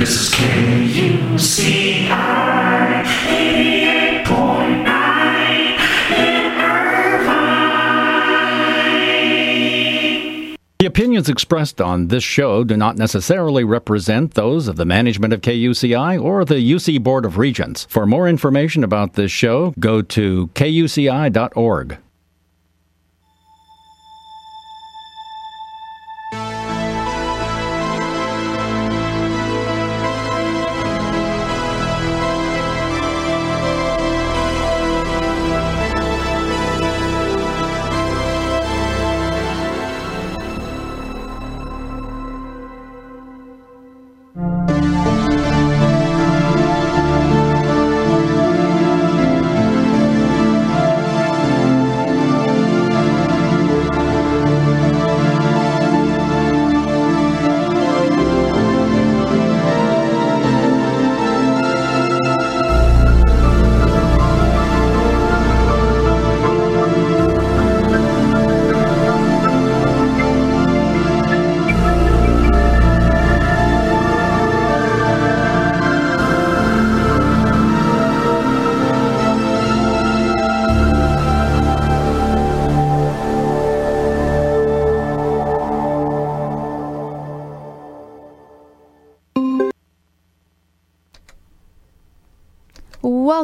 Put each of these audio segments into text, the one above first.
This is KUCI 88.9 in Irvine. The opinions expressed on this show do not necessarily represent those of the management of KUCI or the UC Board of Regents. For more information about this show, go to kuci.org.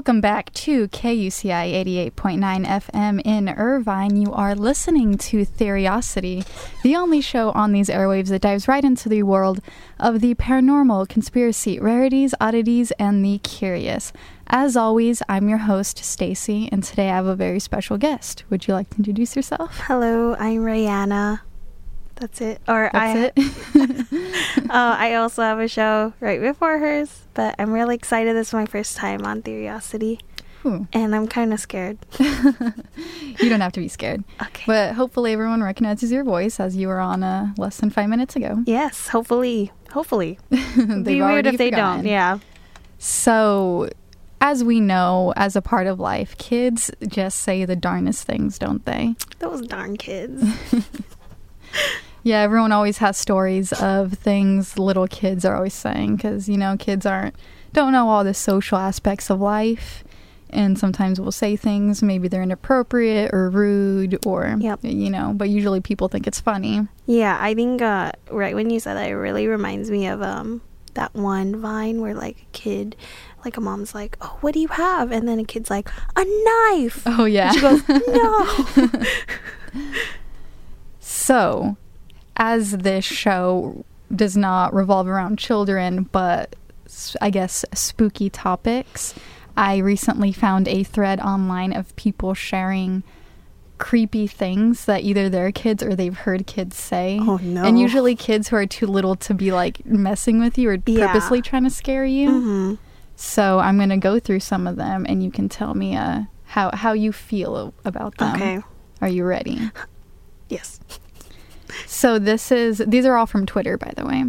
Welcome back to KUCI 88.9 FM in Irvine. You are listening to Theriosity, the only show on these airwaves that dives right into the world of the paranormal, conspiracy, rarities, oddities, and the curious. As always, I'm your host, Stacy, and today I have a very special guest. Would you like to introduce yourself? Hello, I'm Rihanna. That's it. Or I, it. uh, I also have a show right before hers, but I'm really excited. This is my first time on Theriosity, Ooh. and I'm kind of scared. you don't have to be scared. Okay. But hopefully everyone recognizes your voice as you were on uh, less than five minutes ago. yes, hopefully, hopefully. They've Be weird if they forgotten. don't. Yeah. So, as we know, as a part of life, kids just say the darnest things, don't they? Those darn kids. Yeah, everyone always has stories of things little kids are always saying because, you know, kids aren't, don't know all the social aspects of life. And sometimes we'll say things, maybe they're inappropriate or rude or, Yep. you know, but usually people think it's funny. yeah, I think uh, right when you said that, it really reminds me of um that one Vine where like a kid, like a mom's like, "Oh, what do you have?" and then a kid's like, "A knife." Oh, yeah. And she goes, "No." So, as this show does not revolve around children, but I guess spooky topics, I recently found a thread online of people sharing creepy things that either their kids or they've heard kids say. Oh, no. And usually kids who are too little to be like messing with you or Yeah. purposely trying to scare you. hmm So I'm going to go through some of them and you can tell me uh, how how you feel about them. Okay. Are you ready? Yes. So this is these are all from Twitter, by the way.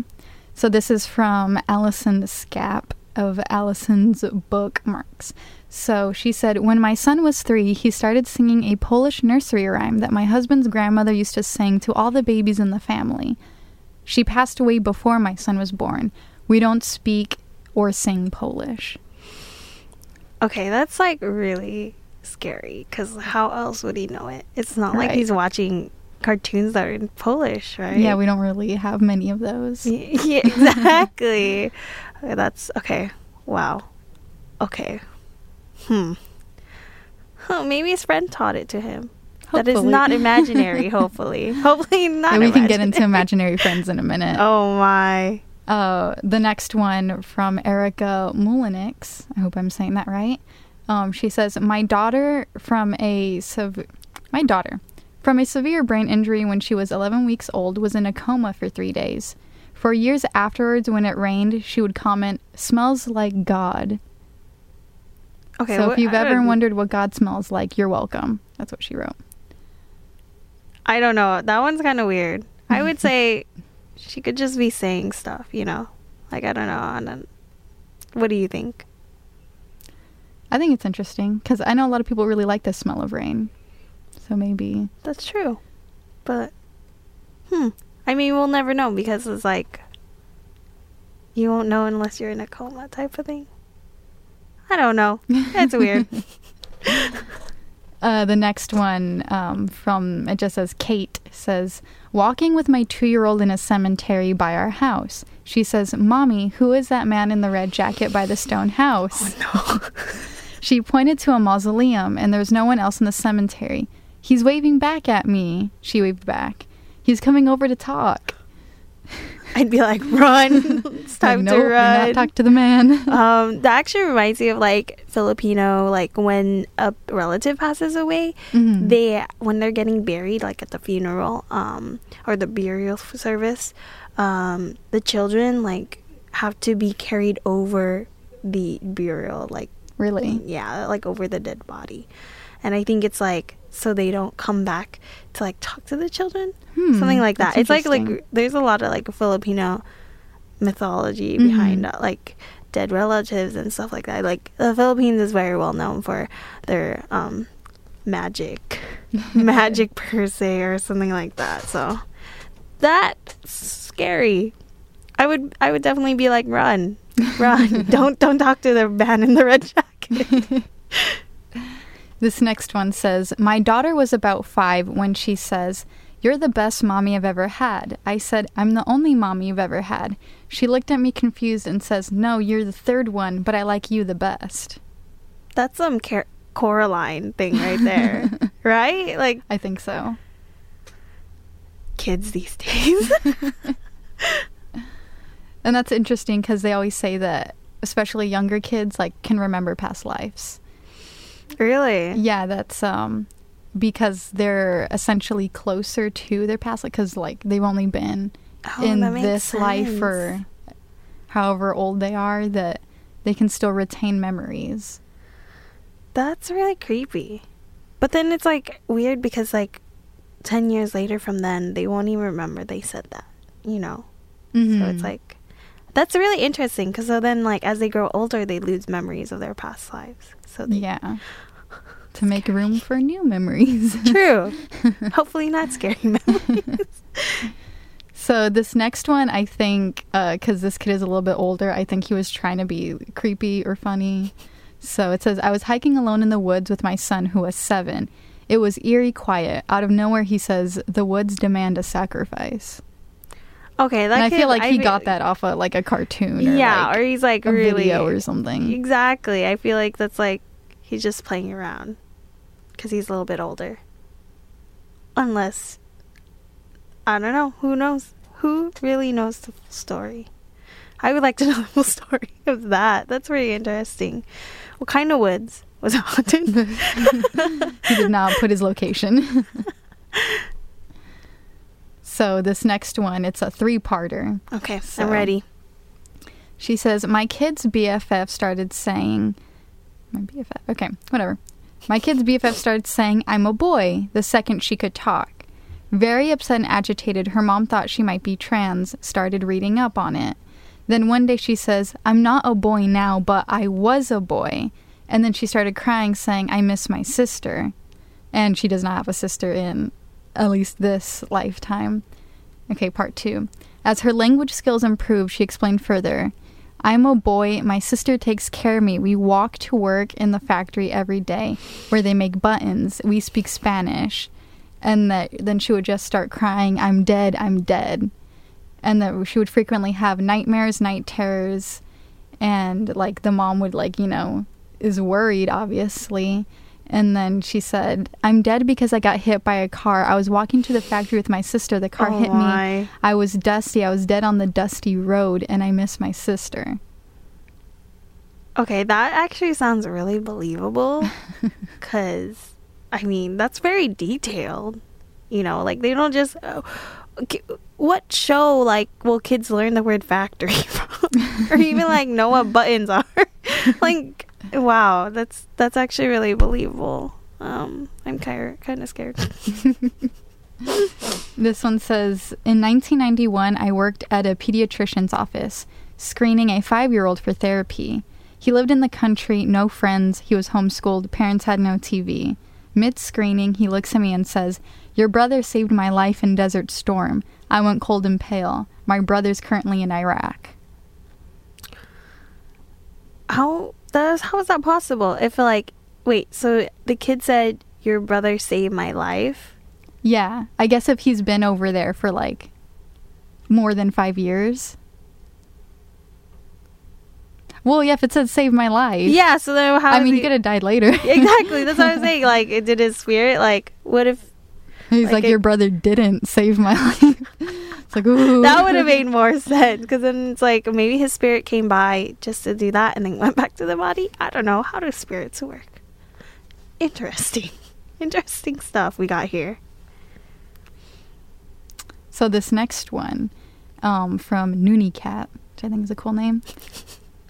So this is from Allison Scap of Allison's bookmarks. So she said, When my son was three, he started singing a Polish nursery rhyme that my husband's grandmother used to sing to all the babies in the family. She passed away before my son was born. We don't speak or sing Polish. Okay, that's like really scary because how else would he know it? It's not like he's watching cartoons that are in Polish, right? Yeah, we don't really have many of those. Yeah, exactly. Okay, that's okay. Wow. Okay. Hmm. Huh, maybe his friend taught it to him. That is not imaginary. hopefully, hopefully not. And we can get into imaginary. imaginary friends in a minute. Oh my. Uh, the next one from Erica Mulinix. I hope I'm saying that right. Um, she says, "My daughter from a sub- my daughter from a severe brain injury when she was 11 weeks old was in a coma for three days. For years afterwards, when it rained, she would comment, "Smells like God." Okay. so what- if you've ever wondered what God smells like, you're welcome. That's what she wrote. I don't know. That one's kind of weird. I would say she could just be saying stuff, you know? Like, I don't know. I don't, what do you think? I think it's interesting because I know a lot of people really like the smell of rain. So maybe That's true. But, hmm. I mean, we'll never know because it's like, You won't know unless you're in a coma type of thing. I don't know. It's weird. Uh, the next one um, from it just says Kate says walking with my two-year-old in a cemetery by our house. She says, "Mommy, who is that man in the red jacket by the stone house?" Oh no. She pointed to a mausoleum, and there's no one else in the cemetery. He's waving back at me. She waved back. He's coming over to talk. I'd be like, run. it's time Like, to nope, you're run. not talk to the man. um, that actually reminds me of like Filipino, like when a relative passes away, Mhm. they when they're getting buried, like at the funeral, um, or the burial service, um, the children like have to be carried over the burial, like really? yeah, like over the dead body, and I think it's like so they don't come back to like talk to the children, Hmm, something like that. It's like like there's a lot of like Filipino mythology Mhm. behind uh, like dead relatives and stuff like that. Like the Philippines is very well known for their um magic, magic per se or something like that. So that's scary. I would I would definitely be like run, run. don't don't talk to the man in the red jacket. This next one says, My daughter was about five when she says, You're the best mommy I've ever had. I said, I'm the only mommy you've ever had. She looked at me confused and says, No, you're the third one, but I like you the best. That's some Car- Coraline thing right there, right? Like I think so. kids these days. And that's interesting because they always say that, especially younger kids, like can remember past lives. Really? Yeah, that's um because they're essentially closer to their past, because like they've only been Oh, in this life sense. for however old they are that they can still retain memories. That's really creepy. But then it's like weird because like 10 years later from then, they won't even remember they said that, you know? So it's Mhm. like that's really interesting because so then like as they grow older, they lose memories of their past lives. So they, yeah, to make room for new memories. true. Hopefully not scary memories. So this next one, I think, uh, because this kid is a little bit older, I think he was trying to be creepy or funny. So it says, I was hiking alone in the woods with my son, who was seven. It was eerie quiet. Out of nowhere, he says, "The woods demand a sacrifice." Okay, that and I kid- feel like he got that off of like a cartoon, or yeah, like or he's like a really video or something. Exactly. I feel like that's like he's just playing around because he's a little bit older. Unless I don't know. Who knows? Who really knows the full story? I would like to know the full story of that. That's really interesting. What kind of woods was it haunted? he did not put his location. so this next one, it's a three-parter. okay, So- I'm ready. She says, My kid's BFF started saying, My BFF, okay, whatever. My kid's BFF started saying, I'm a boy, the second she could talk. Very upset and agitated, her mom thought she might be trans, started reading up on it. Then one day she says, I'm not a boy now, but I was a boy. And then she started crying, saying, I miss my sister. And she does not have a sister in at least this lifetime. Okay, part two. As her language skills improved, she explained further I'm a boy. My sister takes care of me. We walk to work in the factory every day where they make buttons. We speak Spanish. And that then she would just start crying, I'm dead, I'm dead. And that she would frequently have nightmares, night terrors. And like the mom would, like, you know, is worried, obviously. And then she said, I'm dead because I got hit by a car. I was walking to the factory with my sister. The car Oh hit me. my. I was dusty. I was dead on the dusty road, and I miss my sister. Okay, that actually sounds really believable. Because, I mean, that's very detailed. You know, like they don't just. Oh, what show, like, will kids learn the word factory from? or even, like, know what buttons are? like, wow, that's that's actually really believable. Um, I'm kind kind of scared. This one says In 1991, I worked at a pediatrician's office, screening a five year old for therapy. He lived in the country, no friends, he was homeschooled, parents had no TV. Mid screening, he looks at me and says, Your brother saved my life in Desert Storm. I went cold and pale. My brother's currently in Iraq. how does how is that possible? If like wait, so the kid said your brother saved my life. Yeah, I guess if he's been over there for like more than five years. Well, yeah, if it said save my life. Yeah, so then how? I mean, he, he could have died later. exactly. That's what I was saying. Like, it did his spirit. Like, what if He's Like like, it- your brother didn't save my life. it's like, ooh. that would have made more sense? Because then it's like maybe his spirit came by just to do that and then went back to the body. I don't know. How do spirits work? Interesting, interesting stuff we got here. So this next one, um, from Noonie Cat, which I think is a cool name.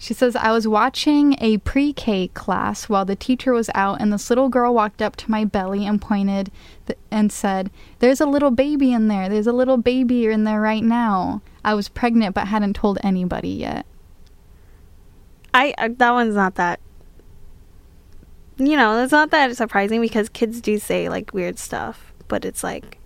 She says, I was watching a pre K class while the teacher was out, and this little girl walked up to my belly and pointed th- and said, There's a little baby in there. There's a little baby in there right now. I was pregnant but hadn't told anybody yet. I, I that one's not that. You know, it's not that surprising because kids do say like weird stuff, but it's like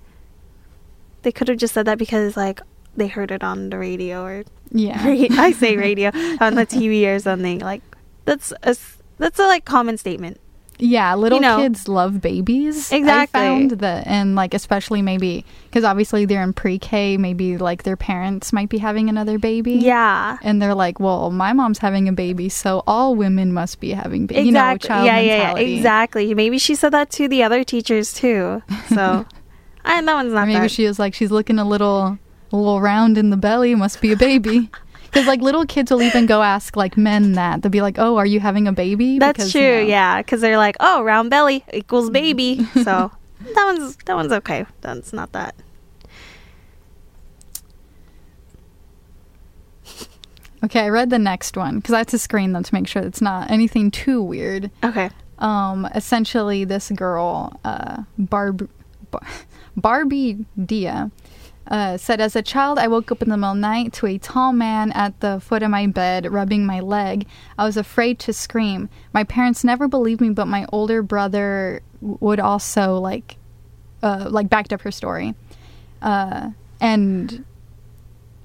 they could have just said that because like they heard it on the radio or Yeah. I say radio on the TV or something. Like that's a that's a like common statement. Yeah, little know. kids love babies. Exactly. I found that, and like especially maybe because obviously they're in pre-K, maybe like their parents might be having another baby. Yeah. and they're like, "Well, my mom's having a baby, so all women must be having babies." You know, Exactly. child yeah, yeah, yeah, exactly. Maybe she said that to the other teachers too. So, and that one's Or not maybe that. she was like, "She's looking a little, little round in the belly. Must be a baby." Because like little kids will even go ask like men that they'll be like, "Oh, are you having a baby?" That's Because, true. you know, Yeah, because they're like, oh, round belly equals baby. so that one's that one's okay. That's not that. Okay, I read the next one because I have to screen them to make sure it's not anything too weird. Okay. um, essentially this girl, uh, Barb, Bar- Barbie Dia, uh, said, As a child, I woke up in the middle of the night to a tall man at the foot of my bed rubbing my leg. I was afraid to scream. My parents never believed me, but my older brother would also, like, uh, like backed up her story. Uh, and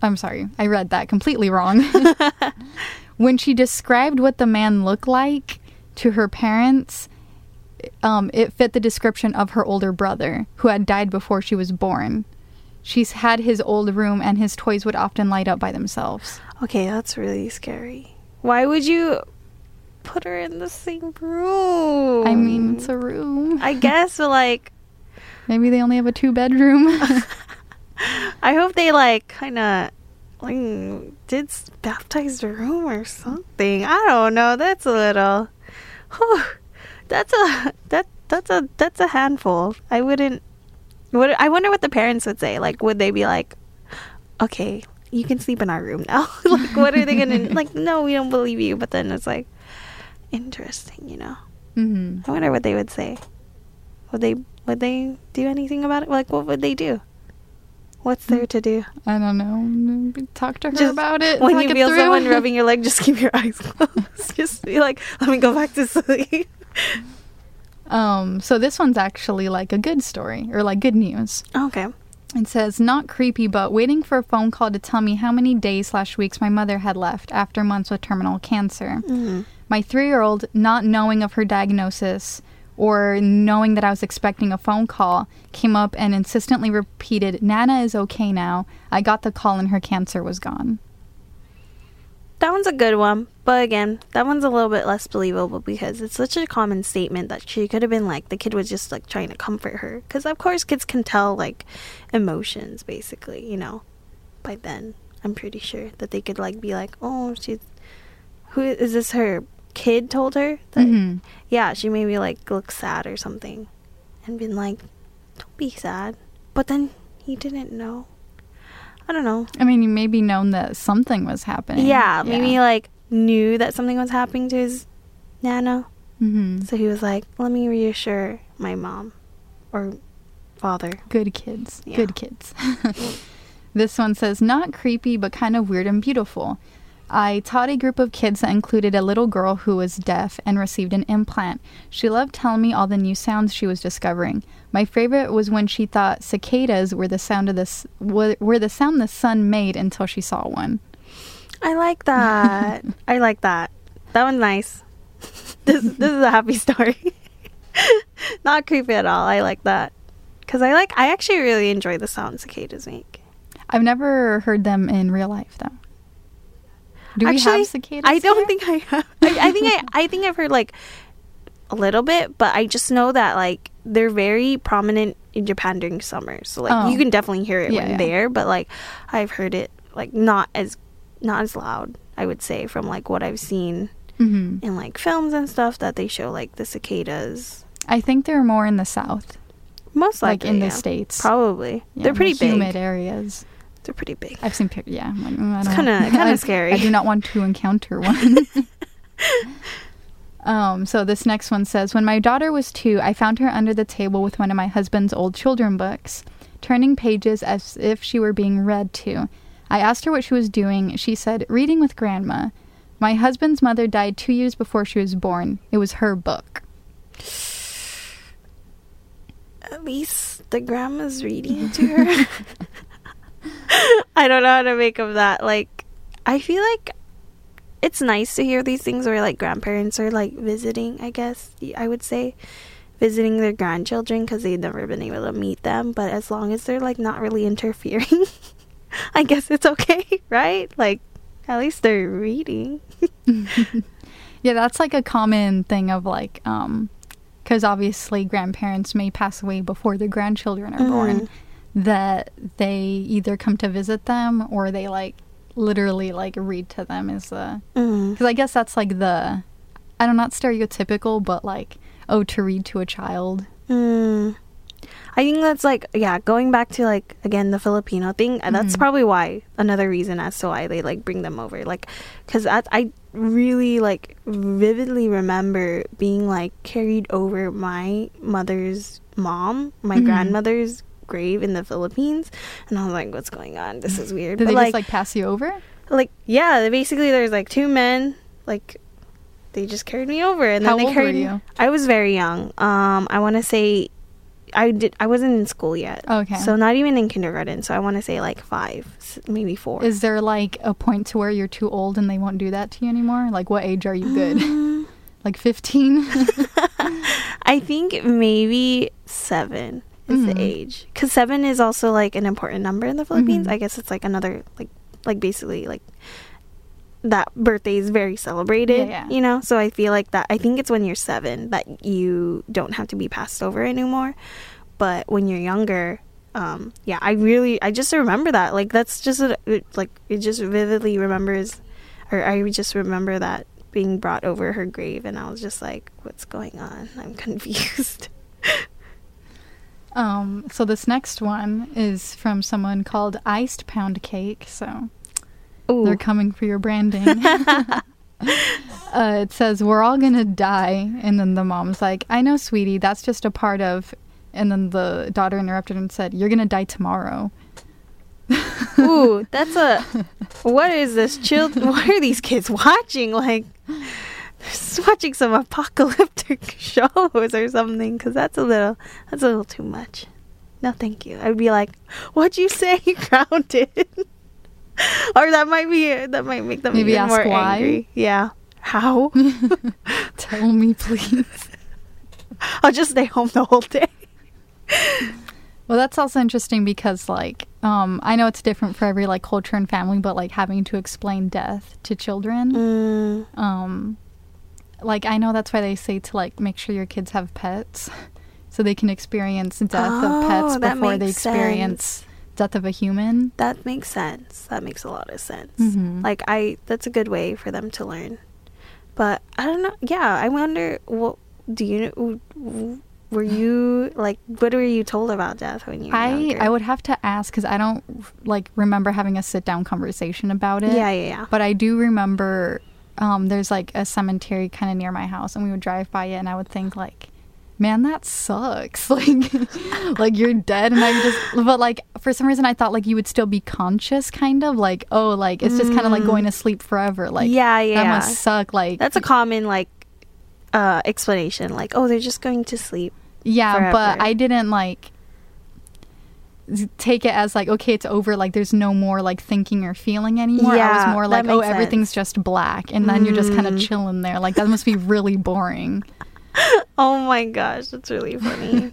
I'm sorry, I read that completely wrong. when she described what the man looked like to her parents, um, it fit the description of her older brother, who had died before she was born. She's had his old room, and his toys would often light up by themselves. Okay, that's really scary. Why would you put her in the same room? I mean, it's a room. I guess, but like, Maybe they only have a two bedroom. I hope they like kind of like did baptize the room or something. I don't know. That's a little. Whew, that's a that that's a that's a handful. I wouldn't. What I wonder what the parents would say. Like, would they be like, "Okay, you can sleep in our room now"? like, what are they gonna like? No, we don't believe you. But then it's like interesting, you know. hmm I wonder what they would say. Would they would they do anything about it? Like, what would they do? What's there to do? I don't know. Talk to her Just about it. when you feel through. someone rubbing your leg, just keep your eyes closed. just be like, let me go back to sleep. Um, so this one's actually like a good story or like good news. Okay. It says not creepy, but waiting for a phone call to tell me how many days slash weeks my mother had left after months with terminal cancer. Mm-hmm. My three year old, not knowing of her diagnosis or knowing that I was expecting a phone call, came up and insistently repeated, Nana is okay now. I got the call and her cancer was gone. That one's a good one, but again, that one's a little bit less believable because it's such a common statement that she could have been like the kid was just like trying to comfort her. Because of course, kids can tell like emotions, basically, you know. By then, I'm pretty sure that they could like be like, "Oh, she's who is this? Her kid told her that Mhm. yeah, she maybe like look sad or something, and been like, "Don't be sad." But then he didn't know. I don't know. I mean, you maybe known that something was happening. Yeah, maybe he, like knew that something was happening to his nana, hmm so he was like, "Let me reassure my mom or father." Good kids. Yeah. Good kids. this one says, not creepy, but kind of weird and beautiful. I taught a group of kids that included a little girl who was deaf and received an implant. She loved telling me all the new sounds she was discovering. My favorite was when she thought cicadas were the sound of this were, were the sound the sun made until she saw one. I like that. I like that. that one's nice. this this is a happy story. Not creepy at all. I like that because I like. I actually really enjoy the sound cicadas make. I've never heard them in real life though. Do we Actually, have cicadas? I don't here? think I have. I, I think I I think I've heard like a little bit, but I just know that like they're very prominent in Japan during summer. So like Oh. you can definitely hear it Yeah, when yeah. there, but like I've heard it like not as not as loud. I would say from like what I've seen Mhm. in like films and stuff that they show like the cicadas. I think they're more in the south, Most like likely in the states. Probably. Yeah, They're pretty the humid big. areas. They're pretty big. I've seen pictures. Yeah, like, mm, It's kinda- kinda scary. I do not want to encounter one. um. So this next one says, when my daughter was two, I found her under the table with one of my husband's old children books, turning pages as if she were being read to. I asked her what she was doing. She said, reading with grandma. My husband's mother died two years before she was born. It was her book. At least the grandma's reading to her. I don't know how to make of that. Like, I feel like it's nice to hear these things where like grandparents are like visiting. I guess I would say visiting their grandchildren because they've never been able to meet them. But as long as they're like not really interfering, I guess it's okay, right? Like, at least they're reading. Yeah, that's like a common thing of like, um, because obviously grandparents may pass away before their grandchildren are born, that they either come to visit them or they like literally like read to them is the Mm. because I guess that's like the I don't know, not stereotypical, but like oh to read to a child. Mm. I think that's like yeah, going back to like again the Filipino thing. and That's Mhm. probably why another reason as to why they like bring them over. Like, because I, I really like vividly remember being like carried over my mother's mom, my Mhm. grandmother's grave in the Philippines, and I was like, what's going on? This is weird. Did But they like, just like pass you over? like yeah, basically there's like two men like. They just carried me over, and How then they carried. me- you? I was very young. Um, I want to say, I did. I wasn't in school yet. Okay. So not even in kindergarten. So I want to say like five, maybe four. Is there like a point to where you're too old and they won't do that to you anymore? Like what age are you good? Mm, like 15? I think maybe seven is Mhm. the age, because seven is also like an important number in the Philippines. Mhm. I guess it's like another like like basically like that birthday is very celebrated. Yeah, yeah. You know, so I feel like that. I think it's when you're seven that you don't have to be passed over anymore. But when you're younger, um, yeah, I really, I just remember that. Like that's just a, it, like it just vividly remembers, or I just remember that being brought over her grave, and I was just like, "What's going on? I'm confused." Um, so this next one is from someone called Iced Pound Cake. So Ooh. they're coming for your branding. uh, it says, We're all gonna die. And then the mom's like, I know, sweetie, that's just a part of. And then the daughter interrupted and said, You're gonna die tomorrow. Ooh, that's a. What is this? Child? What are these kids watching? Like, watching some apocalyptic shows or something. Because that's a little. That's a little too much. No, thank you. I'd be like, "What'd you say? Grounded." or that might be. That might make them Maybe even ask more why? angry. Yeah. How? Tell me, please. I'll just stay home the whole day. Well, that's also interesting because, like, um, I know it's different for every like culture and family, but like having to explain death to children, Mm, um, like I know that's why they say to like make sure your kids have pets, so they can experience death of Oh, pets before they experience death of a human. that makes sense. That makes a lot of sense. Mhm. Like I, that's a good way for them to learn. But I don't know. Yeah, I wonder. What do you? Were you like? What were you told about death when you? I younger? I would have to ask because I don't like remember having a sit down conversation about it. Yeah, yeah, yeah. But I do remember um, there's like a cemetery kind of near my house, and we would drive by it, and I would think like, man, that sucks. Like, like you're dead, and I just. But like for some reason, I thought like you would still be conscious, kind of like oh, like it's just kind of like going to sleep forever. Like yeah, yeah. that must suck. Like That's a common like uh explanation. Like, oh, they're just going to sleep. yeah, but. I didn't like. Take it as like okay it's over like there's no more like thinking or feeling anymore yeah, i was more like oh everything's sense. just black and then you're just kind of Mm. chilling there like that must be really boring Oh my gosh, that's really funny.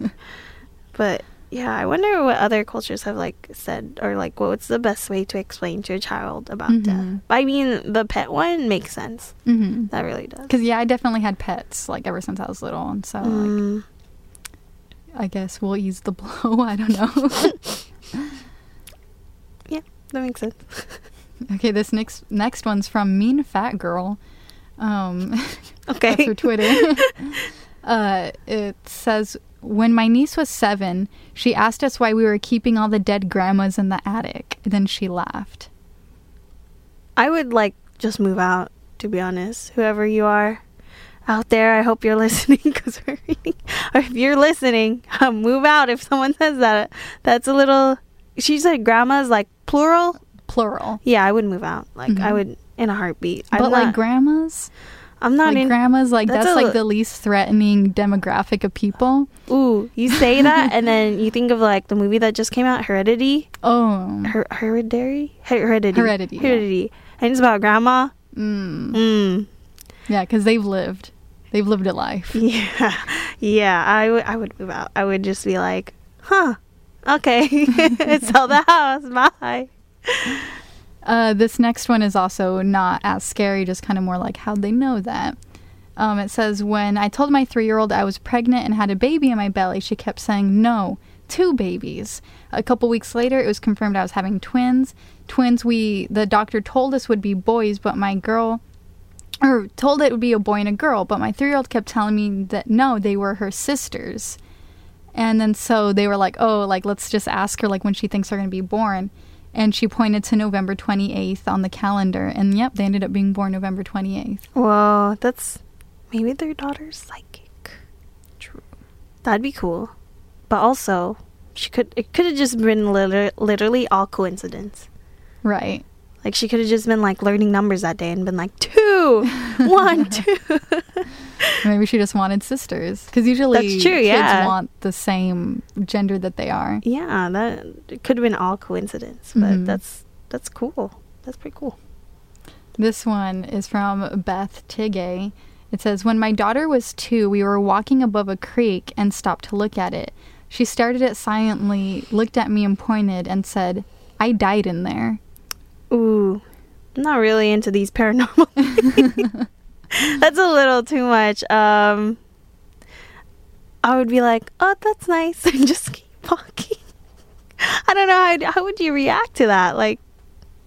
but yeah, I wonder what other cultures have like said or like what's the best way to explain to a child about death. Mhm. I mean, the pet one makes sense. mm-hmm. That really does. because yeah i definitely had pets like ever since i was little and so like, Mm, i guess we'll ease the blow i don't know yeah, that makes sense. okay this next next one's from mean fat girl um Okay. That's her Twitter. uh, it says when my niece was seven, she asked us why we were keeping all the dead grandmas in the attic. Then she laughed. I would like just move out, to be honest. Whoever you are out there, I hope you're listening because we're reading. Or if you're listening, um, move out. If someone says that, that's a little. She said grandma's like plural. Plural. Yeah, I would move out. Like I Mhm. would in a heartbeat. But I'm like not, grandmas, I'm not like in. grandmas, like that's that's, a like the least threatening demographic of people. Ooh, you say that, and then you think of like the movie that just came out, Heredity. Oh, Her- hereditary. Her- heredity. Heredity, yeah. Heredity. And it's about grandma. mm. Mm. yeah, because they've lived, they've lived a life. Yeah, yeah. I would. Would move out. I would just be like, huh, okay, sell the house. Bye. Uh, this next one is also not as scary, just kind of more like how'd they know that? Um, it says, When I told my three year old I was pregnant and had a baby in my belly, she kept saying, No, two babies. A couple weeks later, it was confirmed I was having twins. Twins, we, the doctor told us would be boys, but my girl, or told it would be a boy and a girl, but my three year old kept telling me that no, they were her sisters. And then so they were like, oh, like let's just ask her like when she thinks they're going to be born. And she pointed to November 28th on the calendar. And yep, they ended up being born November 28th. Whoa, that's maybe their daughter's psychic. True. That'd be cool, but also she could. It could have just been liter- literally all coincidence. Right. Like she could have just been like learning numbers that day and been like two, one, two. Maybe she just wanted sisters. Because usually That's true, kids yeah. want the same gender that they are. yeah, that it could have been all coincidence, but Mhm. that's that's cool. That's pretty cool. This one is from Beth Tigay. It says, When my daughter was two, we were walking above a creek and stopped to look at it. She stared at it silently, looked at me and pointed and said, I died in there. Ooh, I'm not really into these paranormal. that's a little too much. Um, I would be like, "Oh, that's nice," and just keep walking. I don't know how how would you react to that, like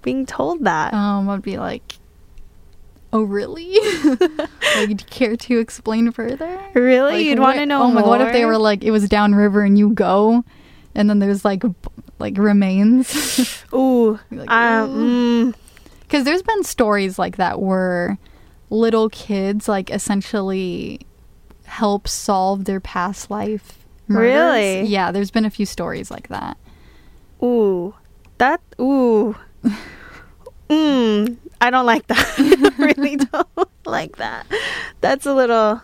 being told that. Um, I'd be like, Oh, really? like, do you care to explain further? really, Like, you'd want to know Oh my, more. what if they were like, it was downriver and you go, and then there's like, like remains? Ooh, Like, um, mm, Because there's been stories like that where little kids like essentially help solve their past life. Murders. Really? Yeah, there's been a few stories like that. ooh, that ooh, mm, I don't like that. I really don't like that. That's a little.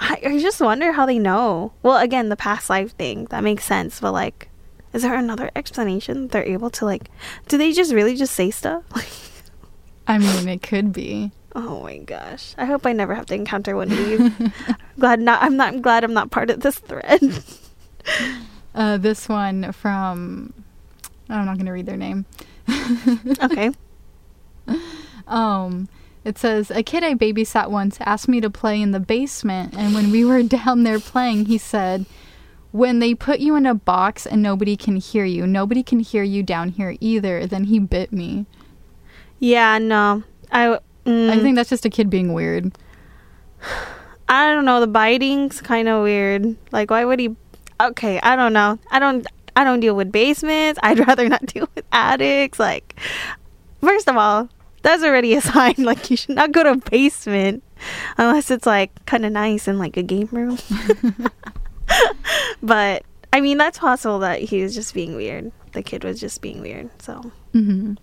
I, I just wonder how they know. Well, again, the past life thing that makes sense, but like, is there another explanation? They're able to like, do they just really just say stuff? I mean, it could be. oh my gosh! I hope I never have to encounter one of these. glad not. I'm not I'm glad I'm not part of this thread. Uh, this one from. I'm not going to read their name. okay. Um, it says a kid I babysat once asked me to play in the basement, and when we were down there playing, he said, "When they put you in a box and nobody can hear you, nobody can hear you down here either." Then he bit me. Yeah. No. I. Mm, I think that's just a kid being weird. I don't know. The biting's kind of weird. Like, why would he? Okay, I don't know. I don't. I don't deal with basements. I'd rather not deal with attics. Like, first of all, that's already a sign. Like, you should not go to a basement unless it's like kind of nice and like a game room. but I mean, that's possible that he was just being weird. The kid was just being weird. So hmm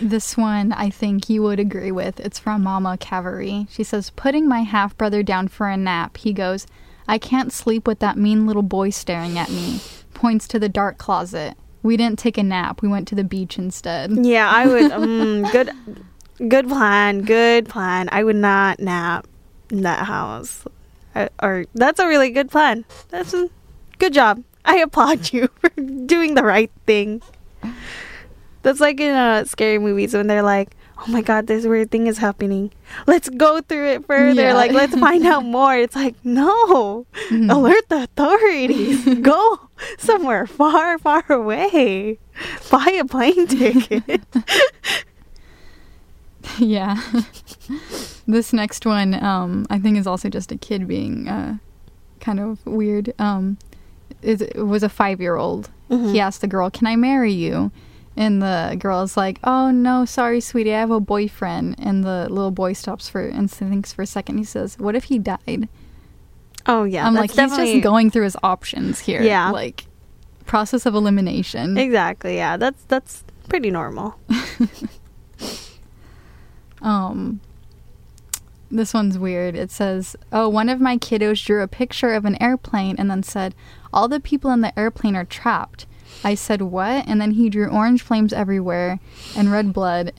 This one, I think you would agree with. It's from Mama Cavalry. She says, Putting my half brother down for a nap, he goes, I can't sleep with that mean little boy staring at me. points to the dark closet. We didn't take a nap. We went to the beach instead. Yeah, I would. Um, good, good plan. Good plan. I would not nap in that house. I, or that's a really good plan. That's a good job. I applaud you for doing the right thing. That's like in uh, scary movies when they're like, "Oh my god, this weird thing is happening. Let's go through it further. Yeah. Like, let's find out more." It's like, no, Mhm. alert the authorities. go somewhere far, far away. Buy a plane ticket. yeah. this next one, um, I think is also just a kid being uh, kind of weird. Um, it, it was a five year old. Mhm. He asked the girl, Can I marry you? And the girl is like, Oh no, sorry, sweetie, I have a boyfriend. And the little boy stops for and thinks for a second. He says, What if he died? Oh yeah, I'm that's like, he's just going through his options here. Yeah. Like, process of elimination. Exactly. Yeah, that's that's pretty normal. Um, this one's weird. It says, "Oh, one of my kiddos drew a picture of an airplane and then said, "All the people in the airplane are trapped." I said, "What?" And then he drew orange flames everywhere and red blood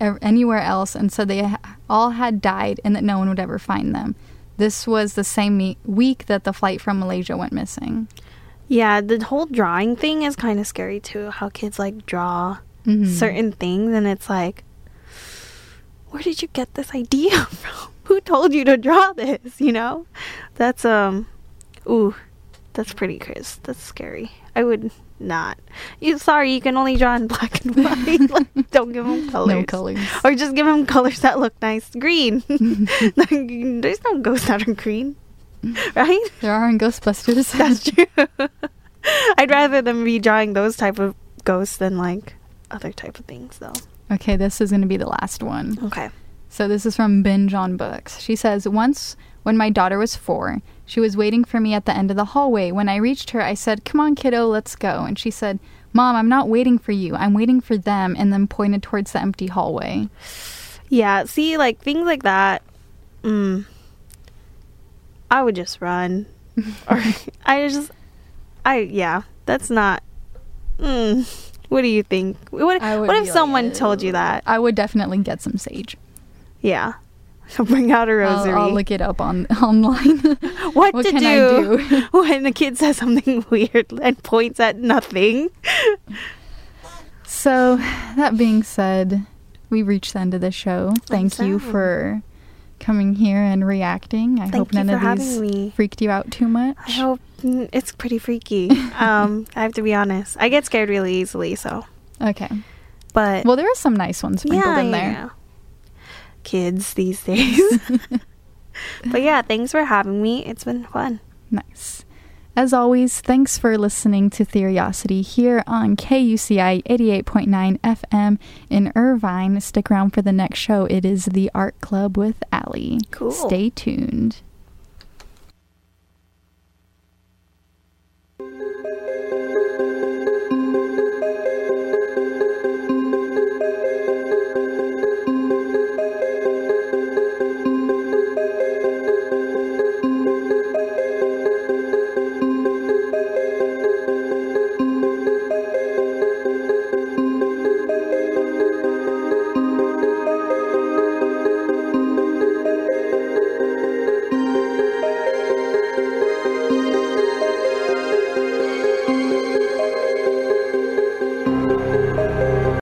ev- anywhere else and said they ha- all had died and that no one would ever find them. This was the same me- week that the flight from Malaysia went missing. Yeah, the whole drawing thing is kind of scary too. How kids like draw Mhm. certain things, and it's like, where did you get this idea from? Who told you to draw this? You know, that's um, ooh, that's pretty crazy. That's scary. I would not. You sorry, you can only draw in black and white. like, don't give them colors. No colors. Or just give them colors that look nice. Green. There's no ghosts that are green, right? There are in Ghostbusters. That's true. I'd rather them be drawing those type of ghosts than like other type of things, though. Okay, this is going to be the last one. Okay. So this is from Binge on Books. She says, Once when my daughter was four, she was waiting for me at the end of the hallway. When I reached her, I said, Come on, kiddo, let's go. And she said, Mom, I'm not waiting for you. I'm waiting for them. And then pointed towards the empty hallway. Yeah. See, like things like that. Mm, I would just run, or I just, I yeah. That's not. Mm, what do you think? What What if like, someone told you that? I would definitely get some sage. Yeah. Bring out a I'll, rosary. I'll look it up on online. what, what to can I do, do? when the kid says something weird and points at nothing? so, that being said, we reached the end of the show. Thank you for coming here and reacting. I Thank hope none of these freaked you out too much. I hope it's pretty freaky. um, I have to be honest. I get scared really easily, so. Okay. But Well, there are some nice ones sprinkled yeah, in there. yeah. Kids these days. but yeah, thanks for having me. It's been fun. Nice. As always, thanks for listening to Theriosity here on KUCI 88.9 FM in Irvine. Stick around for the next show. It is the Art Club with Allie. Cool. Stay tuned.